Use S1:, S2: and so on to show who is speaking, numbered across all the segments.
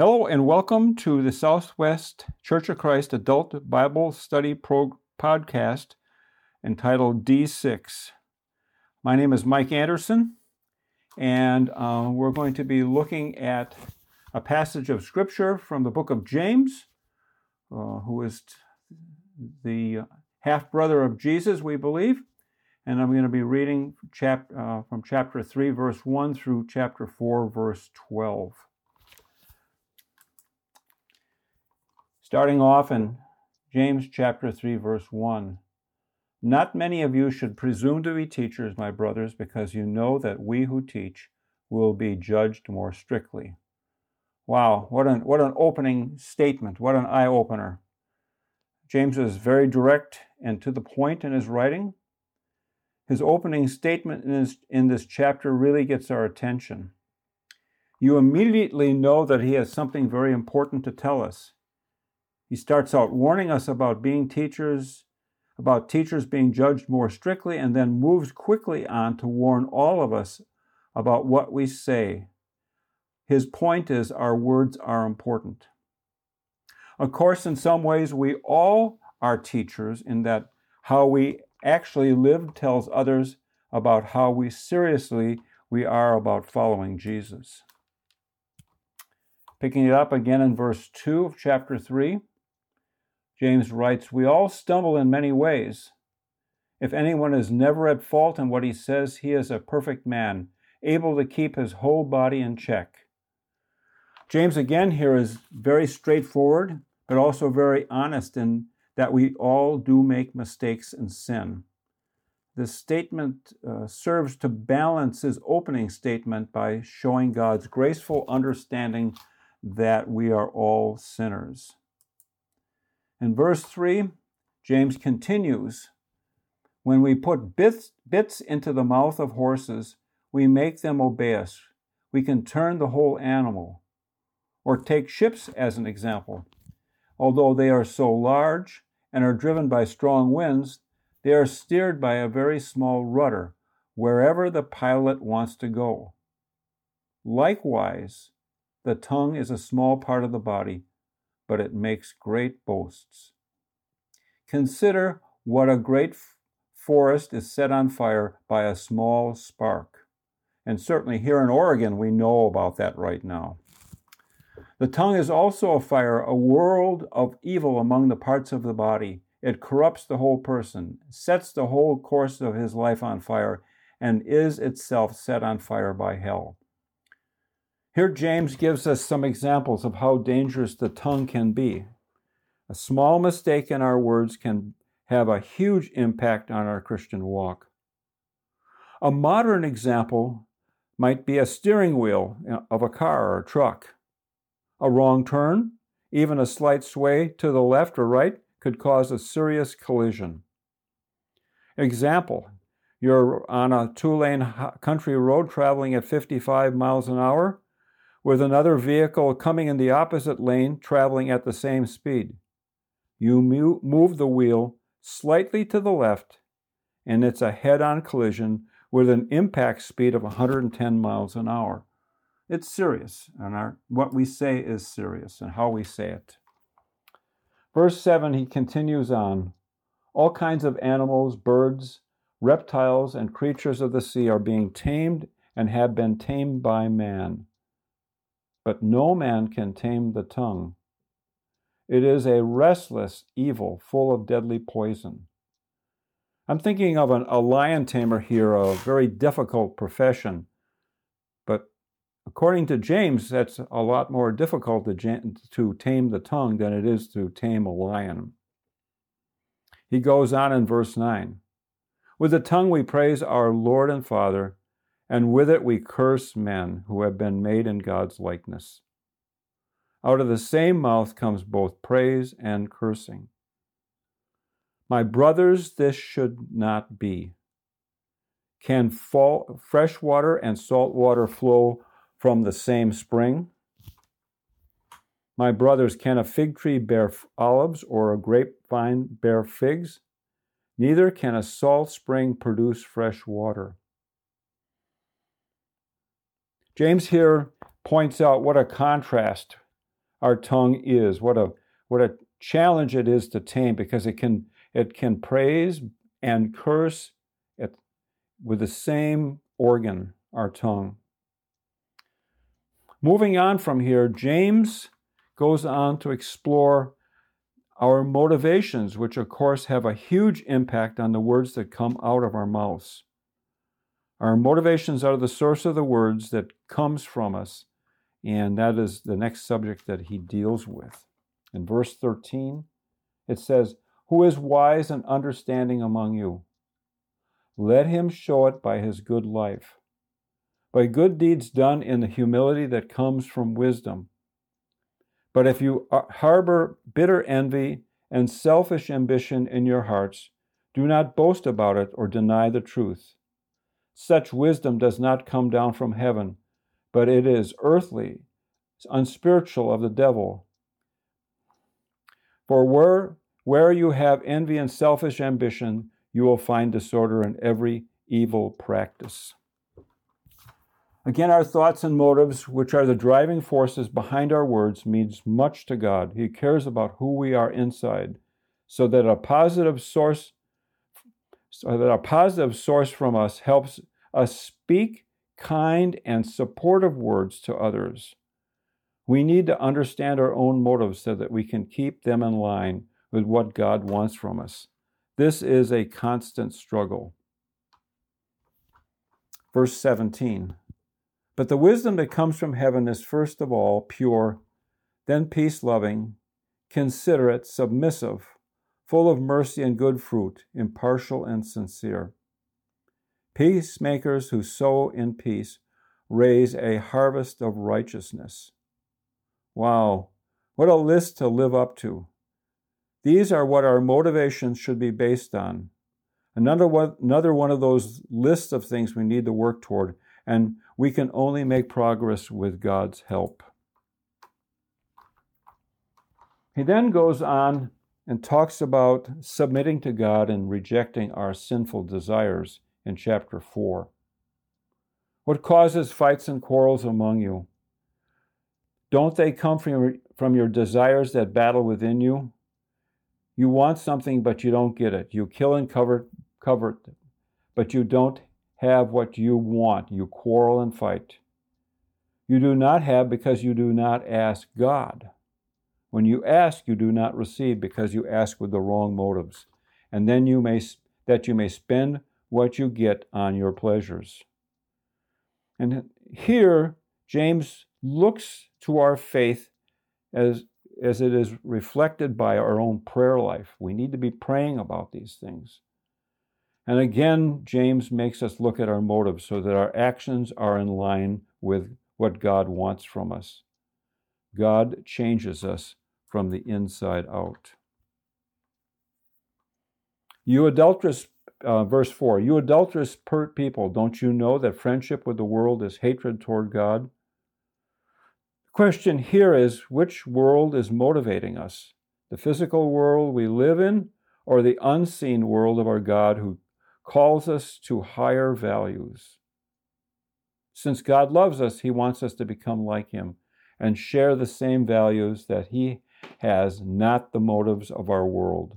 S1: Hello and welcome to the Southwest Church of Christ Adult Bible Study Pro- Podcast entitled D6. My name is Mike Anderson, and uh, we're going to be looking at a passage of Scripture from the book of James, uh, who is the half brother of Jesus, we believe. And I'm going to be reading chap- uh, from chapter 3, verse 1 through chapter 4, verse 12. Starting off in James chapter 3, verse 1. Not many of you should presume to be teachers, my brothers, because you know that we who teach will be judged more strictly. Wow, what an, what an opening statement, what an eye opener. James is very direct and to the point in his writing. His opening statement in this, in this chapter really gets our attention. You immediately know that he has something very important to tell us. He starts out warning us about being teachers, about teachers being judged more strictly, and then moves quickly on to warn all of us about what we say. His point is our words are important. Of course, in some ways, we all are teachers in that how we actually live tells others about how we seriously we are about following Jesus. Picking it up again in verse 2 of chapter 3. James writes, We all stumble in many ways. If anyone is never at fault in what he says, he is a perfect man, able to keep his whole body in check. James again here is very straightforward, but also very honest in that we all do make mistakes and sin. This statement uh, serves to balance his opening statement by showing God's graceful understanding that we are all sinners. In verse 3, James continues When we put bits, bits into the mouth of horses, we make them obey us. We can turn the whole animal. Or take ships as an example. Although they are so large and are driven by strong winds, they are steered by a very small rudder wherever the pilot wants to go. Likewise, the tongue is a small part of the body but it makes great boasts. Consider what a great forest is set on fire by a small spark. And certainly here in Oregon, we know about that right now. The tongue is also a fire, a world of evil among the parts of the body. It corrupts the whole person, sets the whole course of his life on fire, and is itself set on fire by hell. Here, James gives us some examples of how dangerous the tongue can be. A small mistake in our words can have a huge impact on our Christian walk. A modern example might be a steering wheel of a car or a truck. A wrong turn, even a slight sway to the left or right, could cause a serious collision. Example You're on a two lane country road traveling at 55 miles an hour with another vehicle coming in the opposite lane traveling at the same speed. You move the wheel slightly to the left, and it's a head on collision with an impact speed of 110 miles an hour. It's serious, and our, what we say is serious, and how we say it. Verse 7, he continues on All kinds of animals, birds, reptiles, and creatures of the sea are being tamed and have been tamed by man but no man can tame the tongue. It is a restless evil full of deadly poison. I'm thinking of an, a lion tamer here, a very difficult profession. But according to James, that's a lot more difficult to, to tame the tongue than it is to tame a lion. He goes on in verse 9 With the tongue we praise our Lord and Father and with it we curse men who have been made in God's likeness. Out of the same mouth comes both praise and cursing. My brothers, this should not be. Can fall, fresh water and salt water flow from the same spring? My brothers, can a fig tree bear olives or a grapevine bear figs? Neither can a salt spring produce fresh water. James here points out what a contrast our tongue is. What a what a challenge it is to tame because it can it can praise and curse it with the same organ, our tongue. Moving on from here, James goes on to explore our motivations, which of course have a huge impact on the words that come out of our mouths. Our motivations are the source of the words that comes from us, and that is the next subject that he deals with. In verse 13, it says, Who is wise and understanding among you? Let him show it by his good life, by good deeds done in the humility that comes from wisdom. But if you harbor bitter envy and selfish ambition in your hearts, do not boast about it or deny the truth. Such wisdom does not come down from heaven, but it is earthly, unspiritual of the devil. For where, where you have envy and selfish ambition, you will find disorder in every evil practice. Again, our thoughts and motives, which are the driving forces behind our words, means much to God. He cares about who we are inside, so that a positive source so that a positive source from us helps us speak kind and supportive words to others. We need to understand our own motives so that we can keep them in line with what God wants from us. This is a constant struggle. Verse 17 But the wisdom that comes from heaven is first of all pure, then peace loving, considerate, submissive full of mercy and good fruit, impartial and sincere. Peacemakers who sow in peace raise a harvest of righteousness. Wow, what a list to live up to. These are what our motivations should be based on. Another one, another one of those lists of things we need to work toward, and we can only make progress with God's help. He then goes on and talks about submitting to God and rejecting our sinful desires in chapter 4. What causes fights and quarrels among you? Don't they come from your, from your desires that battle within you? You want something, but you don't get it. You kill and cover, cover it, but you don't have what you want. You quarrel and fight. You do not have because you do not ask God. When you ask, you do not receive because you ask with the wrong motives, and then you may that you may spend what you get on your pleasures. And here James looks to our faith as as it is reflected by our own prayer life. We need to be praying about these things. And again, James makes us look at our motives so that our actions are in line with what God wants from us. God changes us from the inside out. You adulterous, uh, verse 4, you adulterous people, don't you know that friendship with the world is hatred toward God? The question here is which world is motivating us? The physical world we live in, or the unseen world of our God who calls us to higher values? Since God loves us, He wants us to become like Him and share the same values that He has, not the motives of our world.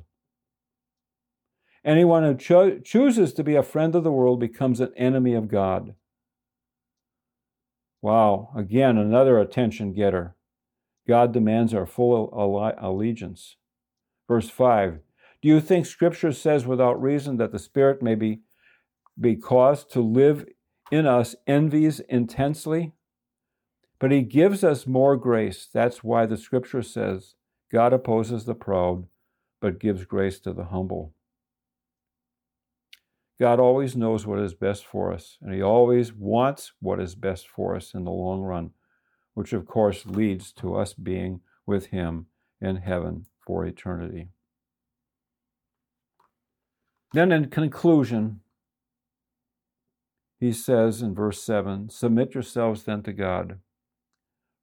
S1: Anyone who cho- chooses to be a friend of the world becomes an enemy of God. Wow, again, another attention getter. God demands our full allegiance. Verse 5 Do you think Scripture says without reason that the Spirit may be, be caused to live in us envies intensely? But he gives us more grace. That's why the scripture says, God opposes the proud, but gives grace to the humble. God always knows what is best for us, and He always wants what is best for us in the long run, which of course leads to us being with Him in heaven for eternity. Then, in conclusion, he says in verse 7 Submit yourselves then to God.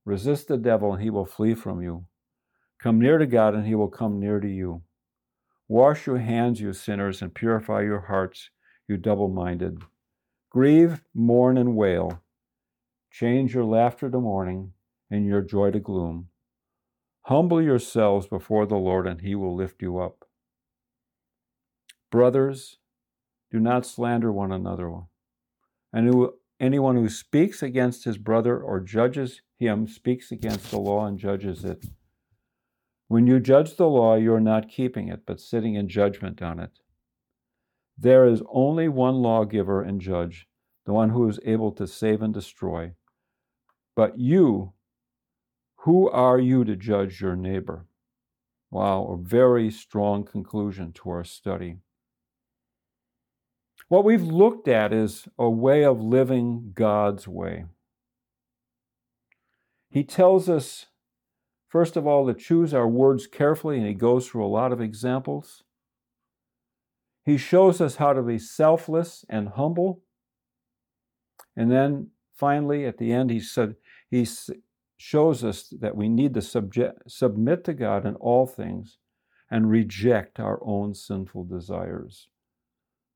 S1: Resist the devil, and he will flee from you. Come near to God, and he will come near to you. Wash your hands, you sinners, and purify your hearts, you double minded. Grieve, mourn, and wail. Change your laughter to mourning and your joy to gloom. Humble yourselves before the Lord, and he will lift you up. Brothers, do not slander one another. And who, anyone who speaks against his brother or judges him speaks against the law and judges it. When you judge the law, you are not keeping it, but sitting in judgment on it. There is only one lawgiver and judge, the one who is able to save and destroy. But you, who are you to judge your neighbor? Wow, a very strong conclusion to our study. What we've looked at is a way of living God's way. He tells us, first of all, to choose our words carefully, and he goes through a lot of examples. He shows us how to be selfless and humble. And then finally, at the end, he said, he shows us that we need to subject, submit to God in all things and reject our own sinful desires.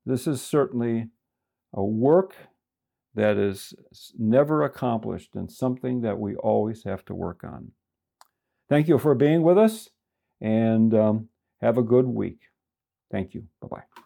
S1: This is certainly a work that is never accomplished and something that we always have to work on. Thank you for being with us and um, have a good week. Thank you. Bye bye.